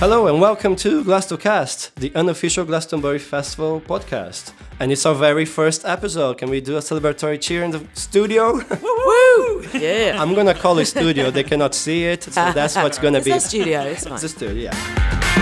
Hello and welcome to Glastocast, the unofficial Glastonbury Festival podcast. And it's our very first episode. Can we do a celebratory cheer in the studio? Woo! Yeah. I'm gonna call it studio. They cannot see it, so that's what's gonna It's be. a studio. It's fine. It's a studio, yeah.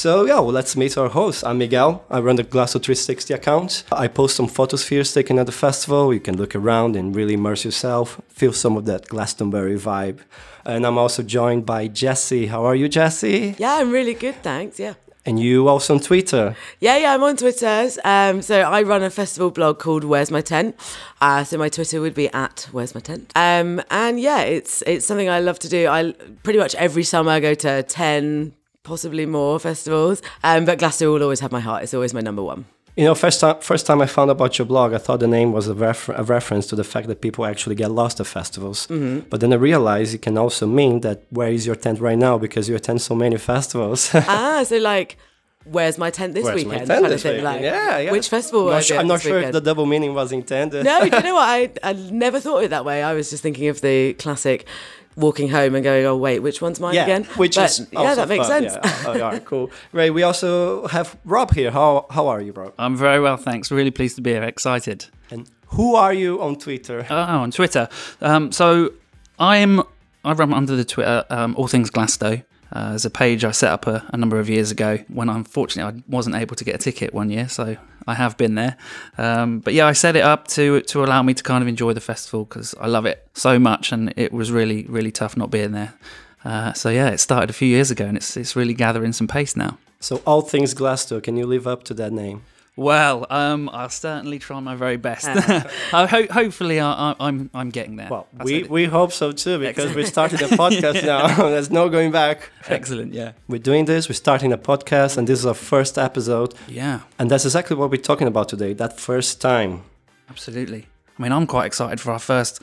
So yeah, well, let's meet our host. I'm Miguel. I run the Glasto 360 account. I post some photospheres taken at the festival. You can look around and really immerse yourself, feel some of that Glastonbury vibe. And I'm also joined by Jesse. How are you, Jesse? Yeah, I'm really good, thanks. Yeah. And you also on Twitter. Yeah, yeah, I'm on Twitter. Um, so I run a festival blog called Where's My Tent. Uh, so my Twitter would be at Where's My Tent. Um, and yeah, it's it's something I love to do. I pretty much every summer I go to ten, possibly more festivals. Um, but Glasto will always have my heart. It's always my number one. You know, first time, first time I found about your blog, I thought the name was a, refer- a reference to the fact that people actually get lost at festivals. Mm-hmm. But then I realized it can also mean that where is your tent right now because you attend so many festivals. ah, so like. Where's my tent this Where's weekend? tent kind this of thing. weekend? Like, Yeah, yeah. Which festival? I'm not, sure, I'm not sure if the double meaning was intended. No, you know what? I, I never thought of it that way. I was just thinking of the classic walking home and going, oh, wait, which one's mine yeah, again? which But, is yeah, also that makes fun, sense. Yeah. Oh, yeah, cool. Ray, we also have Rob here. How how are you, Rob? I'm very well, thanks. Really pleased to be here. Excited. And who are you on Twitter? Oh, on Twitter. Um, so I'm I run under the Twitter um, All Things Glasto. Uh, a page I set up a, a number of years ago when unfortunately I wasn't able to get a ticket one year, so I have been there. Um, but yeah, I set it up to to allow me to kind of enjoy the festival because I love it so much, and it was really really tough not being there. Uh, so yeah, it started a few years ago, and it's it's really gathering some pace now. So all things Glasto. Can you live up to that name? Well, um, I'll certainly try my very best. I ho- hopefully, I, I, I'm I'm getting there. Well, That's we, it. we hope so too because we started a podcast now. There's no going back. excellent. Yeah, We're doing this. We're starting a podcast, and this is our first episode. yeah, And that's exactly what we're talking about today. That first time. absolutely. I mean, I'm quite excited for our first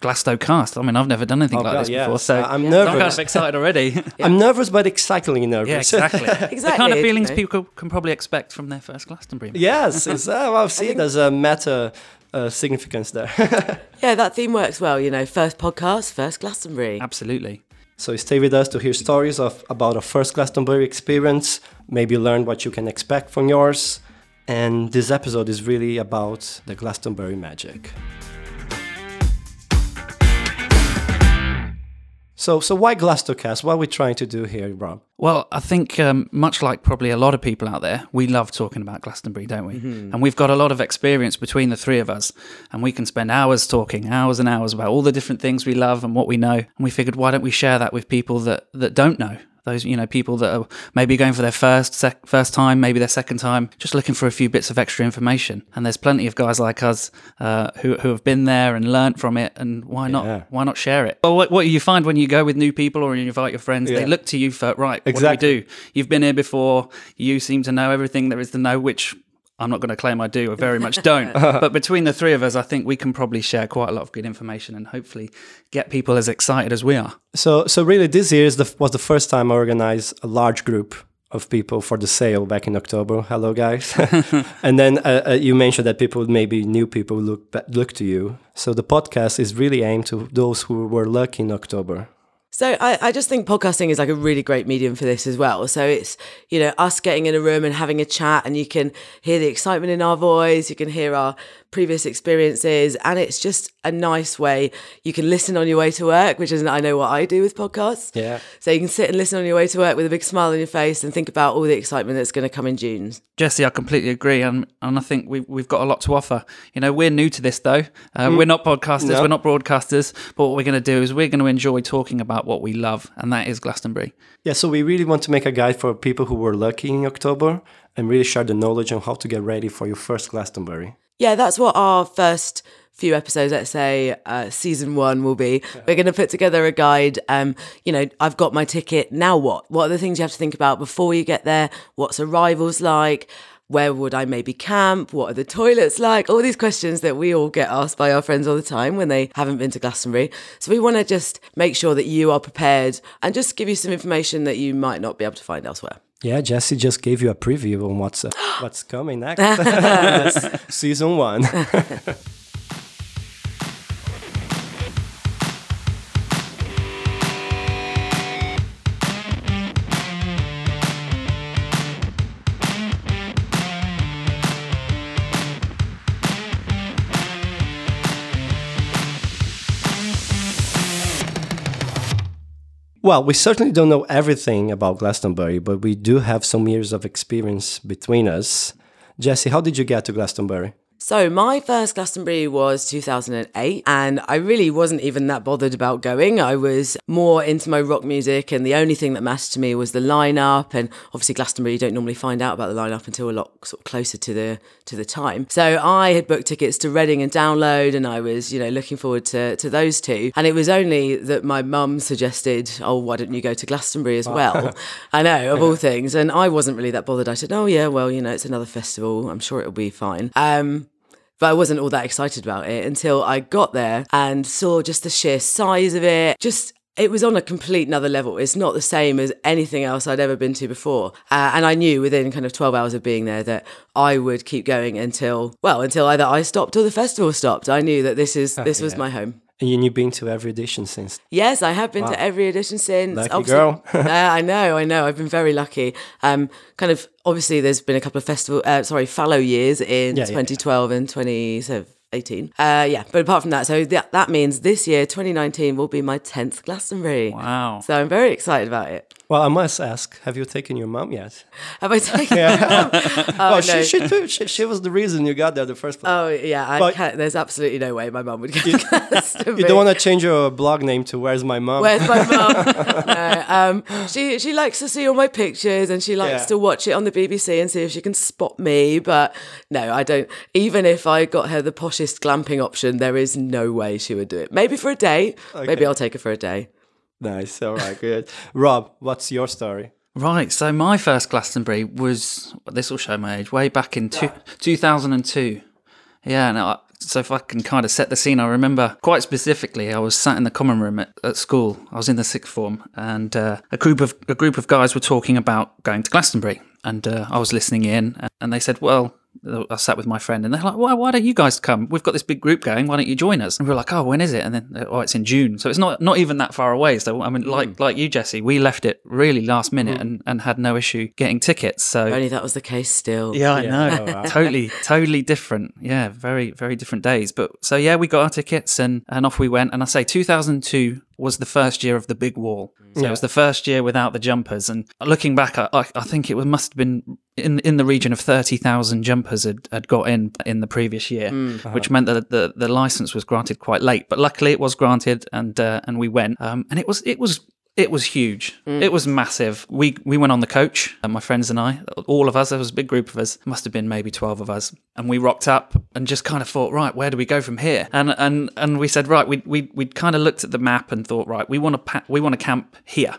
Glasto cast. I mean, I've never done anything Oh, like God, this yeah. before, so I'm nervous. I'm kind nervous. of excited already. I'm nervous, but excitedly nervous. yeah, exactly. exactly. The kind of feelings you know. people can probably expect from their first Glastonbury. yes, it's, uh, well, see, there's a meta uh, significance there. Yeah, that theme works well. You know, first podcast, first Glastonbury. Absolutely. so stay with us to hear stories of about a first Glastonbury experience, maybe learn what you can expect from yours. And this episode is really about the Glastonbury magic. So, so why Glastocast? What are we trying to do here, Rob? Well, I think um, much like probably a lot of people out there, we love talking about Glastonbury, don't we? And we've got a lot of experience between the three of us, and we can spend hours talking, hours and hours about all the different things we love and what we know. And we figured, why don't we share that with people that that don't know? Those, you know, people that are maybe going for their first sec- first time, maybe their second time, just looking for a few bits of extra information. And there's plenty of guys like us uh, who who have been there and learnt from it. And why not? Yeah. Why not share it? Well, what, what you find when you go with new people or you invite your friends, Yeah. they look to you for right. Exactly. What do we do? You've been here before. You seem to know everything there is to know, which I'm not going to claim I do. I very much don't. but between the three of us, I think we can probably share quite a lot of good information and hopefully get people as excited as we are. So, so really, this year is the, was the first time I organized a large group of people for the sale back in October. Hello, guys. and then uh, uh, you mentioned that people, maybe new people, look look to you. So the podcast is really aimed to those who were lucky in October. So I, I just think podcasting is like a really great medium for this as well. So it's, you know, us getting in a room and having a chat and you can hear the excitement in our voice, you can hear our previous experiences, and it's just a nice way. You can listen on your way to work, which isn't I know what I do with podcasts. Yeah. So you can sit and listen on your way to work with a big smile on your face and think about all the excitement that's going to come in June. Jesse, I completely agree, and and I think we've we've got a lot to offer. You know, we're new to this though. Uh, We're not podcasters, No. we're not broadcasters, but what we're going to do is we're going to enjoy talking about what we love, and that is Glastonbury. Yeah, so we really want to make a guide for people who were lucky in October and really share the knowledge on how to get ready for your first Glastonbury. Yeah, that's what our first few episodes, let's say uh, season one, will be. We're going to put together a guide. Um, you know, I've got my ticket. Now what? What are the things you have to think about before you get there? What's arrivals like? Where would I maybe camp? What are the toilets like? All these questions that we all get asked by our friends all the time when they haven't been to Glastonbury. So we want to just make sure that you are prepared and just give you some information that you might not be able to find elsewhere. Yeah, Jesse just gave you a preview on what's uh, what's coming next. Season one. Well, we certainly don't know everything about Glastonbury, but we do have some years of experience between us. Jesse, how did you get to Glastonbury? So my first Glastonbury was 2008 and I really wasn't even that bothered about going. I was more into my rock music and the only thing that mattered to me was the lineup and obviously Glastonbury you don't normally find out about the lineup until a lot sort of closer to the to the time. So I had booked tickets to Reading and Download and I was, you know, looking forward to to those two. And it was only that my mum suggested, "Oh, why don't you go to Glastonbury as well?" I know, of all things. And I wasn't really that bothered. I said, "Oh yeah, well, you know, it's another festival. I'm sure it'll be fine." Um but I wasn't all that excited about it until I got there and saw just the sheer size of it. Just it was on a complete another level. It's not the same as anything else I'd ever been to before. Uh, and I knew within kind of 12 hours of being there that I would keep going until, well, until either I stopped or the festival stopped. I knew that this is this was yeah. my home. And you've been to every edition since. Yes, I have been to every edition since. Lucky Obviously- girl. uh, I know, I know. I've been very lucky. Um, kind of obviously, there's been a couple of festival, uh, sorry, fallow years in Yeah, yeah. 2012 and 2018. Uh, yeah, but apart from that, so that that means this year, 2019, will be my 10th Glastonbury. Wow. So I'm very excited about it. Well, I must ask, have you taken your mom yet? Have I taken? oh, well, no. she, she, too, she, she was the reason you got there the first place. Oh yeah, I But- can't, there's absolutely no way my mum would to Glastonbury. you don't want to change your blog name to Where's My Mom? Where's my mum? no, um, she she likes to see all my pictures and she likes Yeah. to watch it on the BBC and see if she can spot me. But no, I don't. Even if I got her the poshest glamping option, there is no way she would do it. Maybe for a day. Maybe I'll take her for a day. Nice. All right, good. Rob, what's your story? Right. So my first Glastonbury was this will show my age. Way back in two, 2002. Yeah. No. I- So if I can kind of set the scene, I remember quite specifically. I was sat in the common room at, at school. I was in the sixth form, and uh, a group of a group of guys were talking about going to Glastonbury, and uh, I was listening in, and they said, "Well." I sat with my friend and they're like, why, why don't you guys come? We've got this big group going. Why don't you join us? And we are like, oh, when is it? And then, uh, oh, it's in June. So it's not not even that far away. So, I mean, like hmm. like you, Jesse, we left it really last minute hmm. and, and had no issue getting tickets. So only that was the case still. yeah, I Yeah. know. Oh, wow. totally, totally different. Yeah, very, very different days. But so yeah, we got our tickets and and off we went. And I say 2002 was the first year of the big wall. So it was the first year without the jumpers. And looking back, I, I, I think it was, must have been in in the region of 30,000 jumpers had, had got in in the previous year, which meant that the, the license was granted quite late. But luckily it was granted and uh, and we went. Um, and it was it was it was huge. It was massive. We we went on the coach, and my friends and I, all of us. There was a big group of us. Must have been maybe twelve of us, and we rocked up and just kind of thought, right, where do we go from here? And and and we said, right, we we we kind of looked at the map and thought, right, we want to pa- we want to camp here.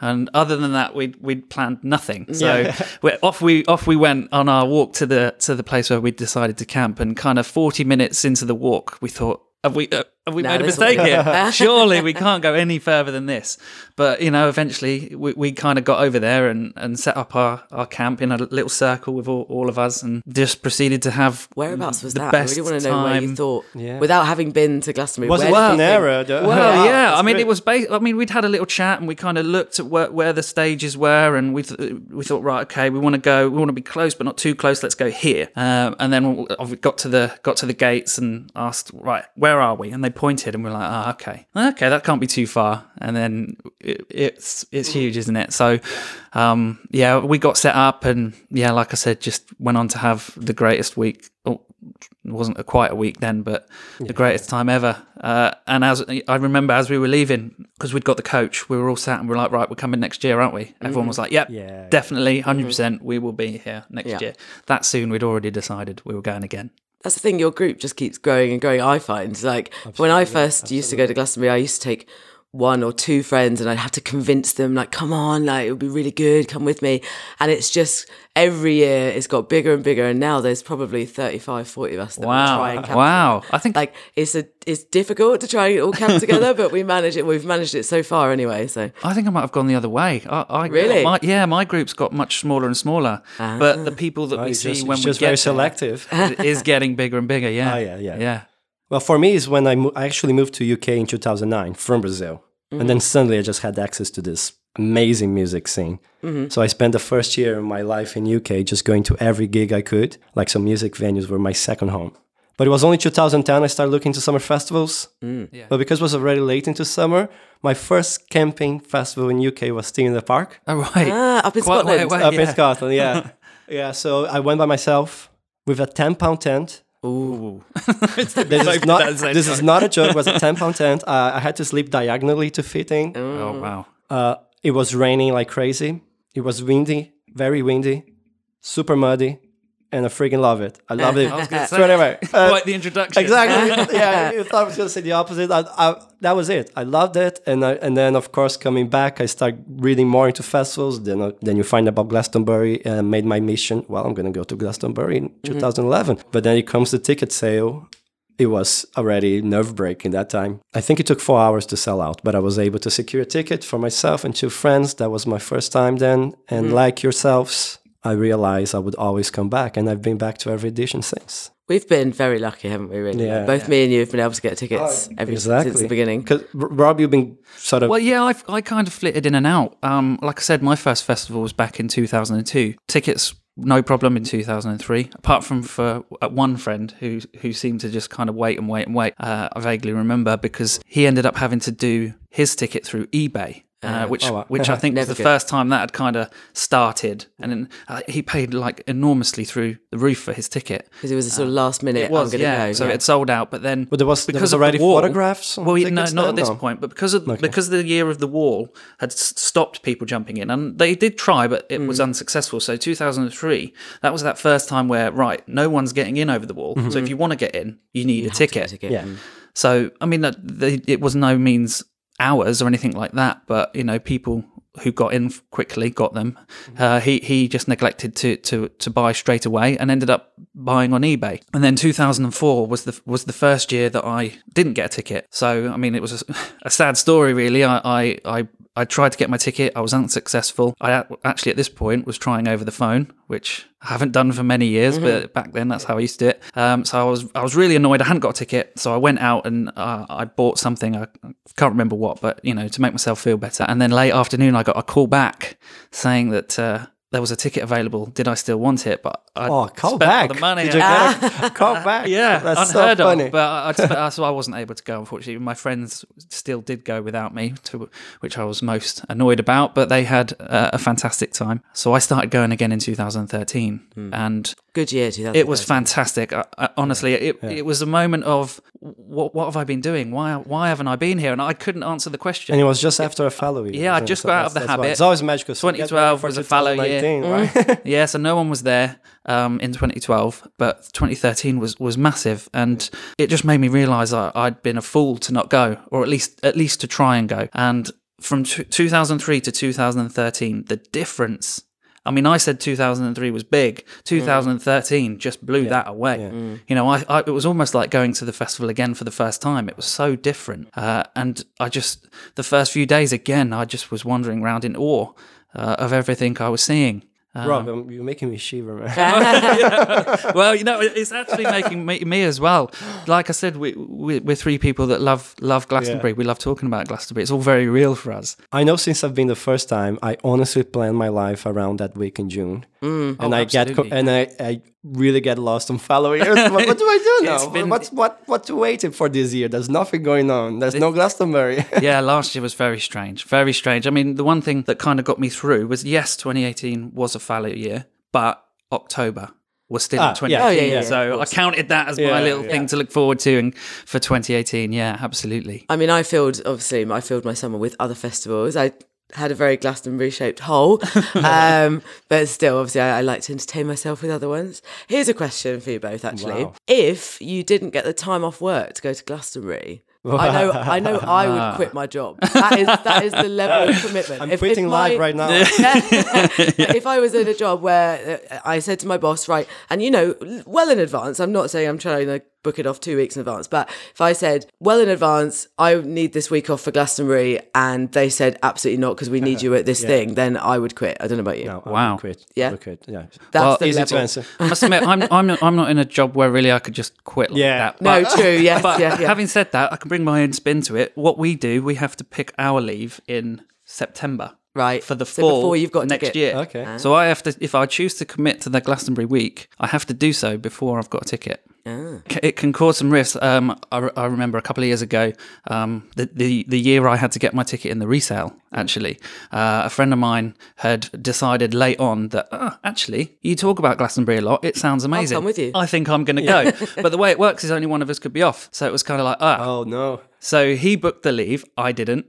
And other than that, we'd we'd planned nothing. So we're off we off we went on our walk to the to the place where we decided to camp. And kind of forty minutes into the walk, we thought, have we uh, have we No, made a mistake here? Surely we can't go any further than this. But you know, eventually we, we kind of got over there and, and set up our, our camp in a little circle with all, all of us and just proceeded to have Whereabouts was the that? I really want to know where you thought, Yeah. without having been to Glastonbury. Was it where did you think- Panera? The- Well, yeah. I mean, great. it was. Ba- I mean, we'd had a little chat and we kind of looked at where, where the stages were, and we th- we thought, right, okay, we want to go. We want to be close, but not too close. Let's go here. Um, and then we we got to the got to the gates and asked, right, where are we? And they pointed, and we're like, ah, okay, okay, that can't be too far. And then it, it's it's huge, isn't it? So, um, yeah, we got set up, and yeah, like I said, just went on to have the greatest week. Oh, it wasn't a, quite a week then, but the greatest time ever. Uh, and as I remember, as we were leaving, because we'd got the coach, we were all sat and we are like, right, we're coming next year, aren't we? Everyone was like, yep, Yeah. definitely, 100%, we will be here next Yeah. year. That soon, we'd already decided we were going again. That's the thing. Your group just keeps growing and growing. I find like when I first used to go to Glastonbury, I used to take one or two friends, and I'd have to convince them, like, "Come on, like it would be really good. Come with me." And it's just every year it's got bigger and bigger, and now there's probably 35, 40 of us that will try and Wow. camp Wow. I think Like it's a it's difficult to try and all camp together, but we manage it. We've managed it so far anyway. So I think I might have gone the other way. I, I Really? My, yeah, my group's got much smaller and smaller, but the ah. people that Oh, we see just, when we just get very there selective. is getting bigger and bigger. Yeah. Oh, yeah, yeah. yeah. Well, for me, is when I, mo- I actually moved to UK in 2009 from Brazil. And then mm-hmm. suddenly I just had access to this amazing music scene. Mm-hmm. So I spent the first year of my life in UK just going to every gig I could. Like some music venues were my second home. But it was only 2010 I started looking to summer festivals. Mm. Yeah. But because it was already late into summer, my first camping festival in UK was T in the Park Oh right. Ah, up in Quite a way Scotland. away. up in. Scotland. Yeah, yeah. So I went by myself with a 10 pound tent. Ooh. This is not this is not a joke. It was a 10 pound tent. Uh, I had to sleep diagonally to fit in. Oh wow. Uh, it was raining like crazy. It was windy, very windy, super muddy, and I freaking love it. I love it. I was gonna say, so anyway, uh, Quite the introduction. exactly. yeah, you thought I was going to say the opposite. I, I, that was it. I loved it, and I, and then of course coming back, I start reading more into festivals. Then uh, then you find about Glastonbury, and made my mission. Well, I'm going to go to Glastonbury in 2011. But then it comes the ticket sale. It was already nerve breaking that time. I think it took four hours to sell out, but I was able to secure a ticket for myself and two friends. That was my first time then. And like yourselves, I realized I would always come back, and I've been back to every edition since. We've been very lucky, haven't we? Really, Yeah. both me and you have been able to get tickets every since the beginning. Because Rob, you've been sort of Well, yeah, I've, I kind of flitted in and out. Um, like I said, my first festival was back in 2002. Tickets, no problem in 2003, apart from for uh, one friend who who seemed to just kind of wait and wait and wait. Uh, I vaguely remember because he ended up having to do his ticket through eBay. Uh, which, oh, wow. which I think was the good. first time that had kind of started, and then, uh, he paid like enormously through the roof for his ticket. Because it was a sort of last minute. It was, I'm yeah. Go. So yeah. it sold out, but then But there was- there was of the already wall- photographs Well, no, not then, at this no? point, but because of because the year of the wall had stopped people jumping in, and they did try, but it Mm. was unsuccessful. So 2003, that was that first time where right, no one's getting in over the wall. So if you want to get in, you need a ticket. ticket. yeah. So I mean, that they, it was no means hours or anything like that, but you know, people who got in quickly got them. Uh, he he just neglected to to to buy straight away and ended up buying on eBay. And then 2004 was the was the first year that I didn't get a ticket. So I mean, it was a, a sad story, really. I I. I I tried to get my ticket. I was unsuccessful. I actually, at this point, was trying over the phone, which I haven't done for many years. But back then, that's how I used to do it. Um, so I was, I was really annoyed. I hadn't got a ticket, so I went out and uh, I bought something. I can't remember what, but you know, to make myself feel better. And then late afternoon, I got a call back saying that uh, there was a ticket available. Did I still want it? But I Oh, call back. the money. Did you call back? Yeah, that's unheard so funny. of. But I, I, so I wasn't able to go. Unfortunately, my friends still did go without me, to which I was most annoyed about. But they had uh, a fantastic time. So I started going again in 2013, Hmm. and Good year, 2000. it was fantastic. I, I, honestly, it, it was a moment of what what have I been doing? Why why haven't I been here? And I couldn't answer the question. and it was just after a fallow year. Yeah, I just So got out of the habit. It's always magical. So 2012 was a fallow year. 2019, right? yeah, so no one was there um, in 2012, but 2013 was was massive, and it just made me realise I, I'd been a fool to not go, or at least at least to try and go. And from t- 2003 to 2013, the difference. I mean, I said 2003 was big. 2013 just blew that away. You know, I, I it was almost like going to the festival again for the first time. It was so different, uh, and I just the first few days again, I just was wandering around in awe uh, of everything I was seeing. Rob, um, you're making me shiver, man. well, you know, it's actually making me, me as well. Like I said, we, we we're three people that love love Glastonbury. We love talking about Glastonbury. It's all very real for us. I know since I've been the first time, I honestly planned my life around that week in June, and Oh, I get co- and I, I really get lost on fallow years. what, what do I do now? It's been- What's what what to waiting for this year? There's nothing going on. There's no Glastonbury. yeah, last year was very strange, very strange. I mean, the one thing that kind of got me through was yes, 2018 was a fallow year, but October was still Ah, in 2018. yeah. Oh, yeah, yeah, so I counted that as Yeah, my little yeah. thing to look forward to and for 2018. Yeah, absolutely. I mean, I filled obviously I filled my summer with other festivals. I had a very Glastonbury shaped hole, um, but still, obviously, I, I like to entertain myself with other ones. Here's a question for you both, actually: Wow. If you didn't get the time off work to go to Glastonbury. I know, I know, I would quit my job. That is that is the level of commitment. I'm quitting my- live right now. if I was in a job where uh, I said to my boss, right, and you know, well in advance, I'm not saying I'm trying to book it off two weeks in advance, but if I said, well in advance, I need this week off for Glastonbury, and they said, absolutely not, because we need you at this thing, then I would quit. I don't know about you. No, I Wow. would quit. I Yeah. would quit. Yeah. That's Well, the Easy level. to answer. I must admit, I'm, I'm, not, I'm not in a job where really I could just quit like Yeah. that. No, But- true, yes, But yeah, yeah. having said that, I can bring my own spin to it. What we do, we have to pick our leave in September. Right. for the So fall before you've got next ticket. year. Okay. So I have to, if I choose to commit to the Glastonbury week, I have to do so before I've got a ticket. Ah. It can cause some risks. Um, I, I remember a couple of years ago, um, the, the the year I had to get my ticket in the resale. Actually, uh, a friend of mine had decided late on that "Ah, actually you talk about Glastonbury a lot. It sounds amazing. come with you." I think I'm going to go. but the way it works is only one of us could be off. So it was kind of like ah. Oh no. So he booked the leave. I didn't.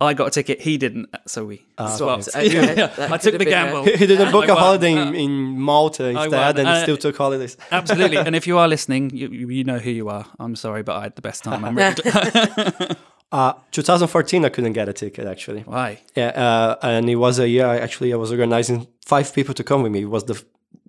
I got a ticket. He didn't. So we swapped. Swapped. Okay. That I took the uh, gamble. He didn't book I a won. holiday in, in Malta instead, and he Uh, still took holidays. Absolutely. And if you are listening, you, you know who you are. I'm sorry, but I had the best time. I'm really glad. Uh, 2014, I couldn't get a ticket actually. Why? Yeah, uh, and it was a year. Actually I was organizing five people to come with me. It was the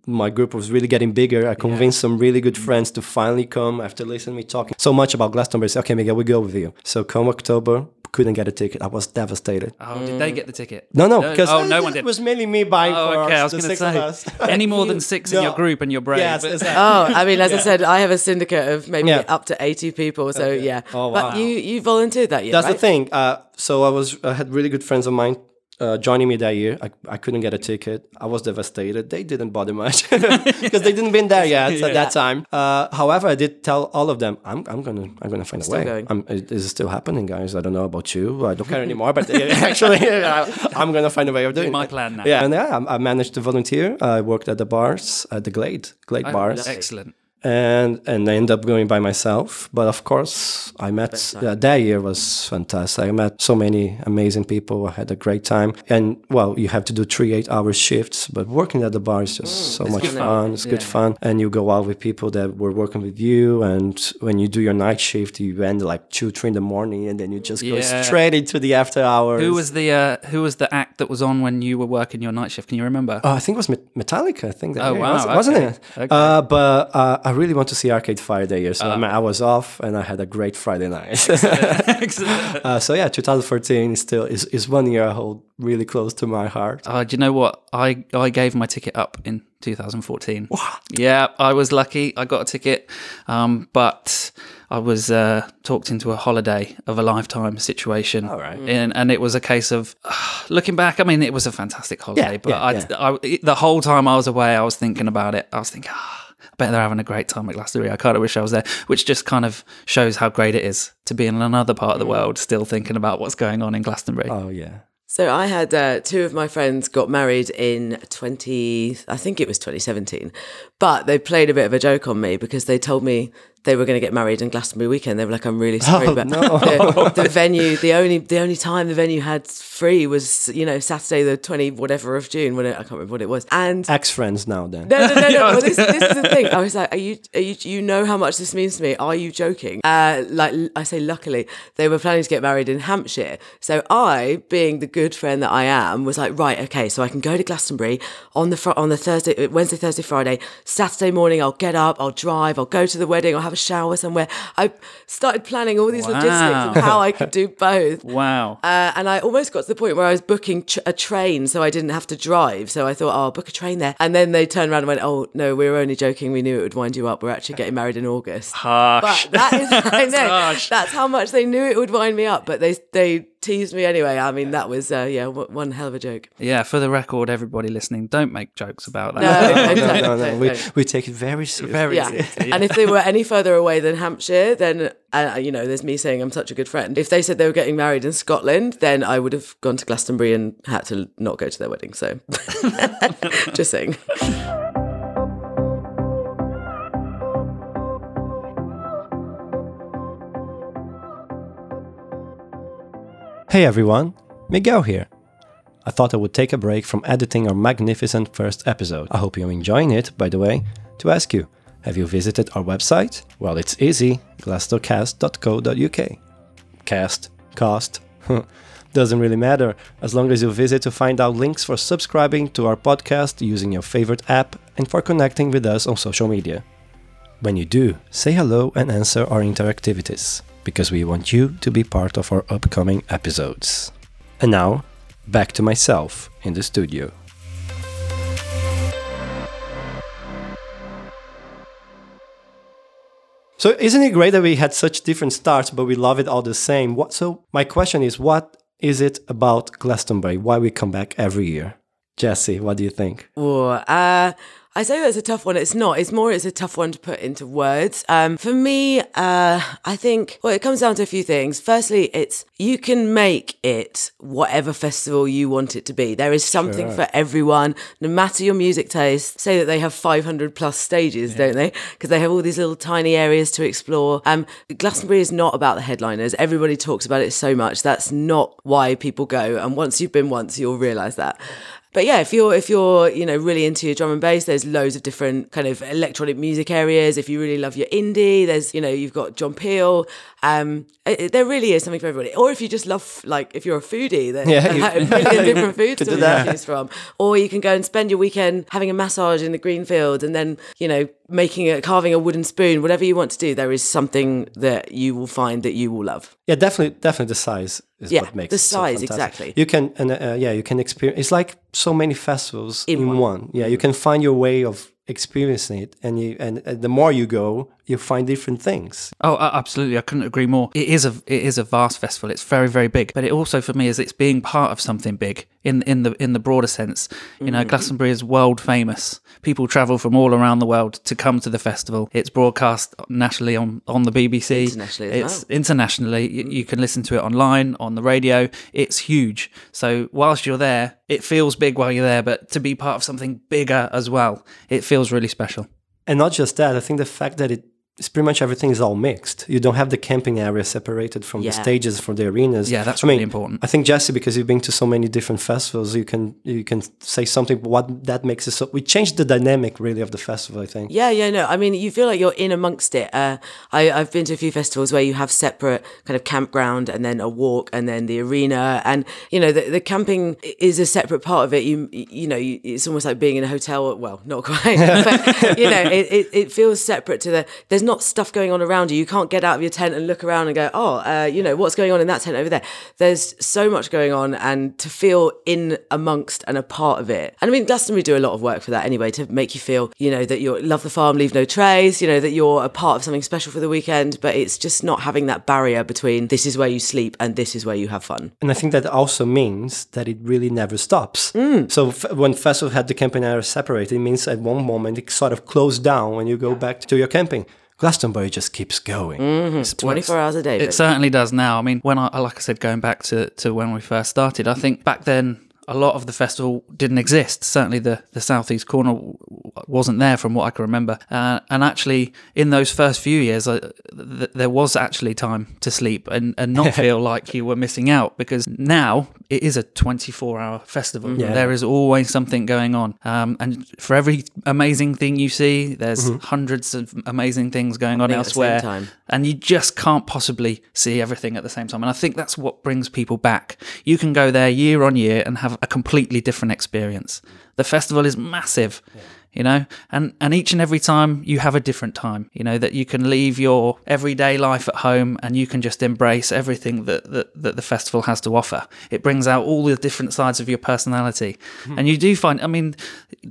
my group was really getting bigger. I convinced some really good friends to finally come after listening to me talking so much about Glastonbury. I said, okay, Miguel, we go with you. So come October, couldn't get a ticket. I was devastated. Oh, did they get the ticket? No, no, because oh, no one did. it was mainly me buying Oh, for okay. I was the going to of say, us. any more than six in your group, and you're brave. Yes, exactly. Oh, I mean, as I said, I have a syndicate of maybe Yeah. up to 80 people. So, yeah. Oh, wow. But you, you volunteered that year, That's right? the thing. Uh, so I was I had really good friends of mine uh, joining me that year. I, I couldn't get a ticket. I was devastated. They didn't bother much because they didn't been there yet at that time. Uh, however, I did tell all of them, I'm, I'm gonna I'm gonna find a way. going. I'm, it is still happening, guys. I don't know about you. I don't care anymore. But actually, I, I'm gonna find a way of doing it. my it. plan now. Yeah, and yeah, I, I managed to volunteer. I worked at the bars at the Glade Glade bars Excellent. And and I ended up going by myself. But of course, I met uh, that year was fantastic. I met so many amazing people. I had a great time. And well, you have to do three eight-hour shifts, but working at the bar is just so much fun. It's good fun, and you go out with people that were working with you. And when you do your night shift, you end like two, three in the morning, and then you just go Yeah. straight into the after hours. Who was the uh, who was the act that was on when you were working your night shift? Can you remember? Oh, I think it was Metallica. I think that Oh, wow, was, wasn't it? okay. Uh, but uh, I really want to see Arcade Fire that year, so I, mean, I was off and I had a great Friday night. Excellent. uh, so yeah, 2014 is still is, is one year I hold really close to my heart. Uh, do you know what? I, I gave my ticket up in 2014. What? Yeah, I was lucky. I got a ticket, um, but I was uh, talked into a holiday of a lifetime situation. All right. And, and it was a case of looking back. I mean, it was a fantastic holiday, Yeah, but yeah, I, yeah. I, the whole time I was away, I was thinking about it. I was thinking, ah. I bet they're having a great time at Glastonbury. I kind of wish I was there, which just kind of shows how great it is to be in another part of the world, still thinking about what's going on in Glastonbury. Oh yeah. So I had uh, two of my friends got married in 20, I think it was 2017, but they played a bit of a joke on me because they told me they were going to get married in Glastonbury weekend. They were like, "I'm really sorry, Oh, but no. the, the venue, the only the only time the venue had free was you know Saturday the 20 whatever of June when it, I can't remember what it was, and Ex friends now then. no, no, no, no. Well, this, this is the thing. I was like, are you, are you, you know how much this means to me? Are you joking? Uh, like I say, luckily they were planning to get married in Hampshire. So I, being the good friend that I am, was like, right, okay, so I can go to Glastonbury on the fr- on the Thursday, Wednesday, Thursday, Friday, Saturday morning. I'll get up, I'll drive, I'll go to the wedding, I'll have a shower somewhere. I started planning all these logistics of how I could do both. Wow. Uh, and I almost got to the point where I was booking tr- a train so I didn't have to drive. So I thought, oh, I'll book a train there. And then they turned around and went, oh, no, we were only joking. We knew it would wind you up. We're actually getting married in August. Harsh. But that is, I know, Harsh. that's how much they knew it would wind me up. But they they teased me anyway. I mean, that was, uh, yeah, w- one hell of a joke. Yeah, for the record, everybody listening, don't make jokes about that. no, no, don't, no, no. We, we take it very seriously. Very Yeah. seriously. And if they were any further away than Hampshire, then, uh, you know, there's me saying I'm such a good friend. If they said they were getting married in Scotland, then I would have gone to Glastonbury and had to not go to their wedding. So just saying. Hey everyone, Miguel here. I thought I would take a break from editing our magnificent first episode. I hope you're enjoying it, by the way, to ask you have you visited our website? Well, it's easy glastocast.co.uk. Cast, cost, doesn't really matter as long as you visit to find out links for subscribing to our podcast using your favorite app and for connecting with us on social media. When you do, say hello and answer our interactivities, because we want you to be part of our upcoming episodes. And now, back to myself in the studio. So isn't it great that we had such different starts, but we love it all the same? What? So my question is, what is it about Glastonbury? Why we come back every year? Jesse, what do you think? Or, uh, I say that's a tough one. It's not. It's more. It's a tough one to put into words. Um, for me, uh, I think. Well, it comes down to a few things. Firstly, it's you can make it whatever festival you want it to be. There is something Sure. for everyone, no matter your music taste. Say that they have 500 plus stages, don't they? Because they have all these little tiny areas to explore. Um, Glastonbury is not about the headliners. Everybody talks about it so much. That's not why people go. And once you've been once, you'll realise that. But yeah, if you're if you're you know really into your drum and bass, there's loads of different kind of electronic music areas. If you really love your indie, there's you know you've got John Peel. Um, it- it- there really is something for everybody. Or if you just love like if you're a foodie, then Yeah, you- a million different foods to that. choose from. Or you can go and spend your weekend having a massage in the green fields and then you know making a carving a wooden spoon. Whatever you want to do, there is something that you will find that you will love. Yeah, definitely, definitely the size is Yeah, what makes the it so size, fantastic. exactly. You can, and uh, yeah, you can experience. It's like so many festivals In in, one. one. Yeah, you can find your way of experiencing it, and you, and uh, the more you go, you find different things. Oh, absolutely! I couldn't agree more. It is a it is a vast festival. It's very very big, but it also for me is it's being part of something big in in the in the broader sense. You know, mm-hmm. Glastonbury is world famous. People travel from all around the world to come to the festival. It's broadcast nationally on on the BBC. Internationally as it's internationally. You, you can listen to it online on the radio. It's huge. So whilst you're there, it feels big while you're there, but to be part of something bigger as well, it feels really special. And not just that, I think the fact that it it's pretty much everything is all mixed. You don't have the camping area separated from Yeah. the stages, from the arenas. Yeah, that's I mean, really important. I think Jesse, because you've been to so many different festivals, you can you can say something. What that makes it so we changed the dynamic really of the festival. I think. Yeah, yeah, no. I mean, you feel like you're in amongst it. Uh, I, I've been to a few festivals where you have separate kind of campground and then a walk and then the arena, and you know the, the camping is a separate part of it. You you know, you, it's almost like being in a hotel. Well, not quite, but you know, it, it, it feels separate to the. There's not stuff going on around you. You can't get out of your tent and look around and go, oh, uh, you know, what's going on in that tent over there. There's so much going on, and to feel in amongst and a part of it. And I mean, Glastonbury do a lot of work for that anyway, to make you feel, you know, that you love the farm, leave no trace, you know, that you're a part of something special for the weekend. But it's just not having that barrier between this is where you sleep and this is where you have fun. And I think that also means that it really never stops. Mm. So f- when festival had the camping area separated, it means at one moment it sort of closed down when you go back to your camping. Glastonbury just keeps going. Mm. 24 hours a day. It certainly does now. I mean, when I, like I said, going back to, to when we first started, I think back then a lot of the festival didn't exist. Certainly, the, the southeast corner w- wasn't there from what I can remember. Uh, and actually, in those first few years, I, th- there was actually time to sleep and, and not feel like you were missing out because now it is a 24 hour festival. Yeah. There is always something going on. Um, and for every amazing thing you see, there's hundreds of amazing things going on Happening at the same elsewhere time. and you just can't possibly see everything at the same time. And I think that's what brings people back. You can go there year on year and have a completely different experience. The festival is massive. You know, and and each and every time you have a different time. You know that you can leave your everyday life at home and you can just embrace everything that that, that the festival has to offer. It brings out all the different sides of your personality, mm-hmm. and you do find. I mean,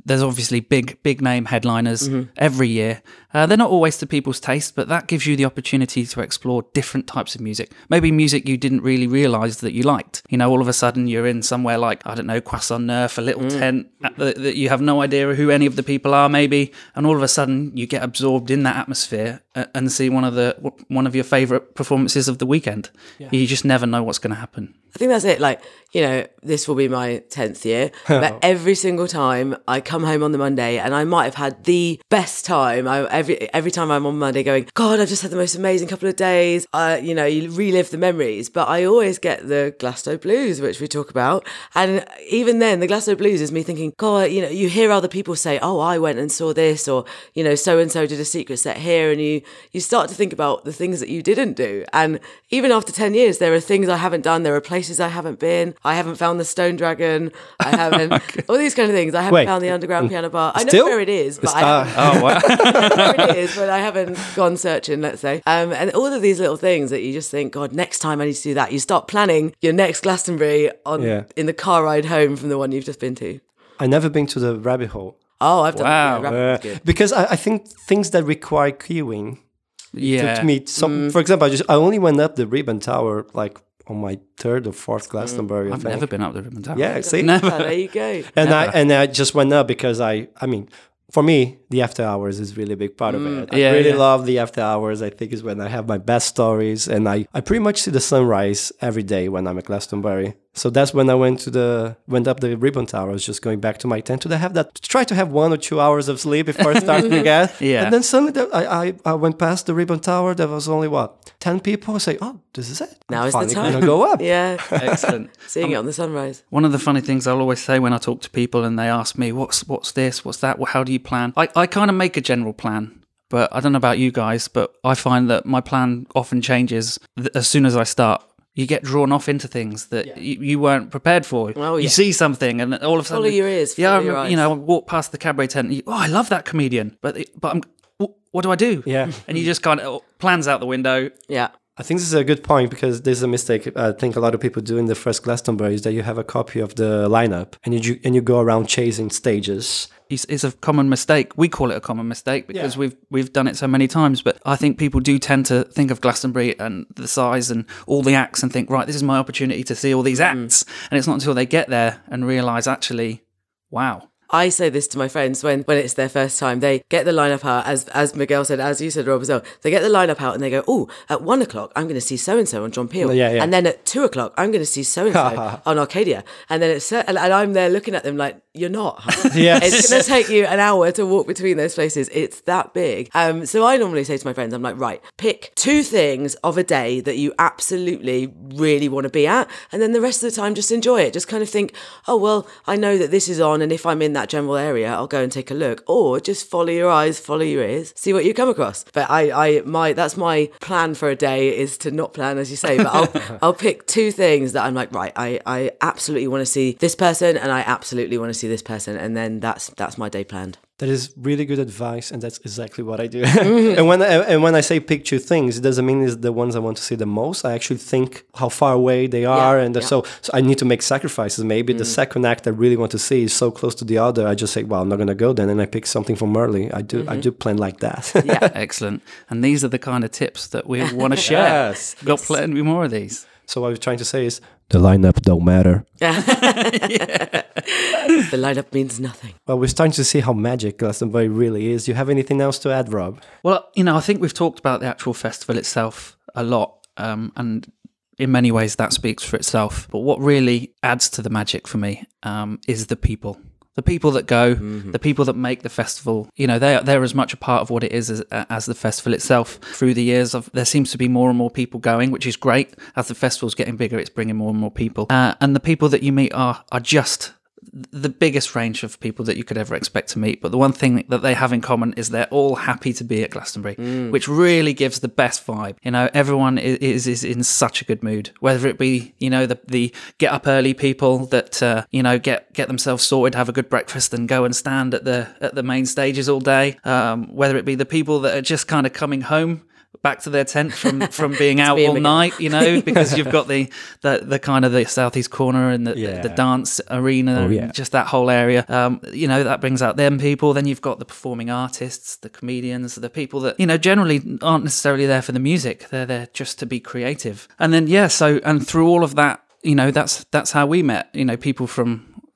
there's obviously big big name headliners mm-hmm. every year. Uh, they're not always to people's taste, but that gives you the opportunity to explore different types of music. Maybe music you didn't really realize that you liked. You know, all of a sudden you're in somewhere like, I don't know, Croissant Neuf, a little tent the, that you have no idea who any of the people are, maybe. And all of a sudden you get absorbed in that atmosphere uh, and see one of the one of your favorite performances of the weekend. You just never know what's going to happen. I think that's it. Like, you know, this will be my 10th year, but every single time I come home on the Monday and I might have had the best time. I, every, every time I'm on Monday going, God, I've just had the most amazing couple of days. Uh, you know, you relive the memories, but I always get the Glasto Blues, which we talk about. And even then, the Glasto Blues is me thinking, God, you know, you hear other people say, oh, I went and saw this, or, you know, so and so did a secret set here. And you, you start to think about the things that you didn't do. And even after 10 years, there are things I haven't done. There are places I haven't been. I haven't found the Stone Dragon. I haven't, all these kind of things. I haven't Wait, found the underground piano bar. I know still? where it is, but I haven't Oh wow! where it is, but I haven't gone searching, let's say. Um, and all of these little things that you just think, God, next time I need to do that. You start planning your next Glastonbury on Yeah. in the car ride home from the one you've just been to. I've never been to the rabbit hole Oh, I've done Wow. yeah, Uh, because I, I think things that require queuing yeah, to me. Some, for example, I just I only went up the ribbon tower like on my third or fourth Glastonbury. I I've never been up the Ribbon Tower. Yeah, see, Oh, there you go. and I and I just went up because I I mean for me the after hours is really a big part of mm, it. I Yeah, really yeah. love the after hours. I think is when I have my best stories and I I pretty much see the sunrise every day when I'm at Glastonbury. So that's when I went to the went up the ribbon tower. I was just going back to my tent to have that to try to have one or two hours of sleep before starting again. Yeah. And then suddenly the, I, I I went past the ribbon tower. There was only what ten people. I say, oh, this is it. Now I'm is the time. gonna go up. Yeah, Excellent. seeing um, it on the sunrise. One of the funny things I'll always say when I talk to people and they ask me, "What's what's this? What's that? How do you plan?" I, I kind of make a general plan, but I don't know about you guys, but I find that my plan often changes th- as soon as I start. You get drawn off into things that you, you weren't prepared for. Oh, You see something, and all of a sudden, Follow your ears, Yeah, your remember, you know, I walk past the cabaret tent. And you, oh, I love that comedian, but but I'm. What do I do? Yeah. and you just kind of oh, plans out the window. Yeah. I think this is a good point because this is a mistake uh, I think a lot of people do in the first Glastonbury is that you have a copy of the lineup and you and you go around chasing stages. Is, is a common mistake. We call it a common mistake because Yeah. we've we've done it so many times. But I think people do tend to think of Glastonbury and the size and all the acts and think, right, this is my opportunity to see all these mm. acts. And it's not until they get there and realise actually, wow, I say this to my friends when, when it's their first time. They get the lineup out, as as Miguel said, as you said, Rob as well. They get the lineup out and they go, "Oh, at one o'clock, I'm going to see so and so on John Peel, Yeah, yeah. and then at two o'clock, I'm going to see so and so on Arcadia." And then it's and, and I'm there looking at them like, "You're not. Yes. it's going to take you an hour to walk between those places. It's that big." Um, so I normally say to my friends, "I'm like, right, pick two things of a day that you absolutely really want to be at, and then the rest of the time, just enjoy it. Just kind of think, oh well, I know that this is on, and if I'm in that general area, I'll go and take a look, or just follow your eyes, follow your ears, see what you come across. But I, I, my, that's my plan for a day is to not plan, as you say, but I'll, I'll pick two things that I'm like, right, I, I absolutely want to see this person, and I absolutely want to see this person, and then that's that's my day planned. That is really good advice, and that's exactly what I do. and when I, and when I say pick two things, it doesn't mean it's the ones I want to see the most. I actually think how far away they are, and yeah. Mm. so so I need to make sacrifices. Maybe the second act I really want to see is so close to the other. I just say, well, I'm not gonna go then, and I pick something from early. I do I do plan like that. Yeah. excellent. And these are the kind of tips that we want to share. Yes. Got plenty more of these. So what I was trying to say is the lineup don't matter. The lineup means nothing. Well, we're starting to see how magic Glastonbury really is. Do you have anything else to add, Rob? Well, you know, I think we've talked about the actual festival itself a lot, um, and in many ways that speaks for itself. But what really adds to the magic for me um, is the people. The people that go, the people that make the festival, you know, they're, they're as much a part of what it is as, as the festival itself. Through the years, of, there seems to be more and more people going, which is great. As the festival's getting bigger, it's bringing more and more people. Uh, and the people that you meet are, are just the biggest range of people that you could ever expect to meet. But the one thing that they have in common is they're all happy to be at Glastonbury, which really gives the best vibe. You know, everyone is, is is in such a good mood. Whether it be you know the the get up early people that uh, you know get get themselves sorted, have a good breakfast, and go and stand at the at the main stages all day. Um, whether it be the people that are just kind of coming home back to their tent from from being out all night you know because you've got the the, the kind of the southeast corner and the, Yeah. the dance arena Oh, yeah. just that whole area um you know that brings out them people then you've got the performing artists the comedians the people that you know generally aren't necessarily there for the music they're there just to be creative and then yeah so and through all of that you know that's that's how we met you know people from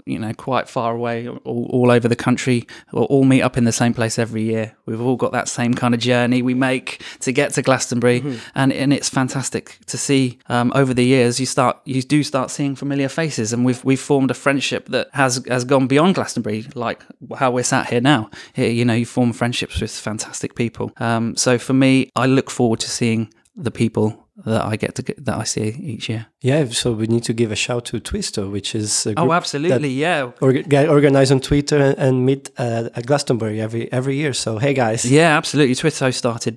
you know quite far away all, all over the country. Will all meet up in the same place every year. We've all got that same kind of journey we make to get to glastonbury. And and it's fantastic to see um, over the years you start you do start seeing familiar faces. And we've we've formed a friendship that has has gone beyond glastonbury like how we're sat here now. Here, you know you form friendships with fantastic people. Um, so for me i look forward to seeing the people that i get to get, that i see each year Yeah, so we need to give a shout to Twisto, which is a oh group absolutely yeah org- get organized on Twitter and, and meet uh, at Glastonbury every every year. So hey guys, Yeah, absolutely. Twisto started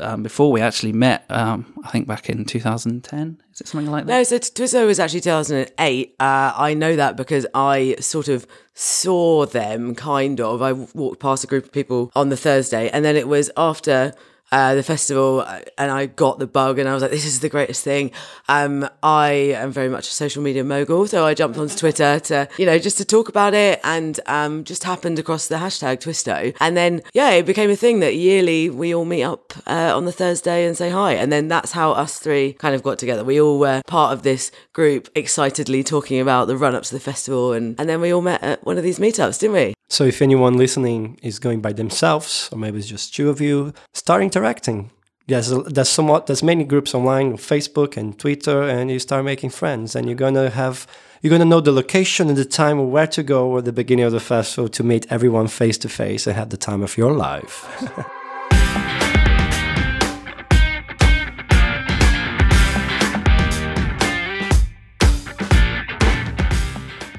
um, before we actually met. Um, I think back in 2010. Is it something like that? No, so Twisto was actually 2008. Uh, I know that because I sort of saw them, kind of. I walked past a group of people on the Thursday, and then it was after uh, the festival uh, and I got the bug and I was like, this is the greatest thing. Um, I am very much a social media mogul, so I jumped onto Twitter to, you know, just to talk about it and um, just happened across the hashtag Twisto. And then, yeah, it became a thing that yearly we all meet up uh, on the Thursday and say hi. And then that's how us three kind of got together. We all were part of this group excitedly talking about the run up to the festival. And, and then we all met at one of these meetups, didn't we? So if anyone listening is going by themselves, or maybe it's just two of you, start interacting. There's, there's somewhat there's many groups online, Facebook and Twitter, and you start making friends, and you're gonna have you're gonna know the location and the time of where to go at the beginning of the festival to meet everyone face to face and have the time of your life.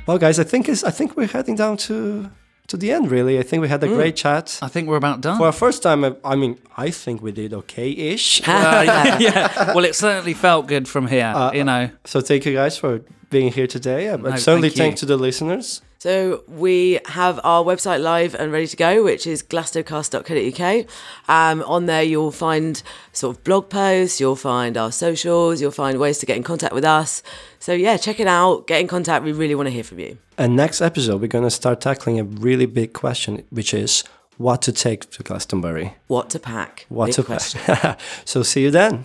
well, guys, I think I think we're heading down to to the end. Really, I think we had a great chat. I think we're about done. For our first time, I- mean, I think we did okay-ish. Uh, yeah. Well, it certainly felt good from here. you know. so thank you guys for being here today. Uh, But No, certainly thank thank to the listeners. So we have our website live and ready to go, which is glastocast.co.uk. Um, on there, you'll find sort of blog posts, you'll find our socials, you'll find ways to get in contact with us. So yeah, check it out. Get in contact. We really want to hear from you. And next episode, we're going to start tackling a really big question, which is what to take to Glastonbury. What to pack? What Big to question. so see you then.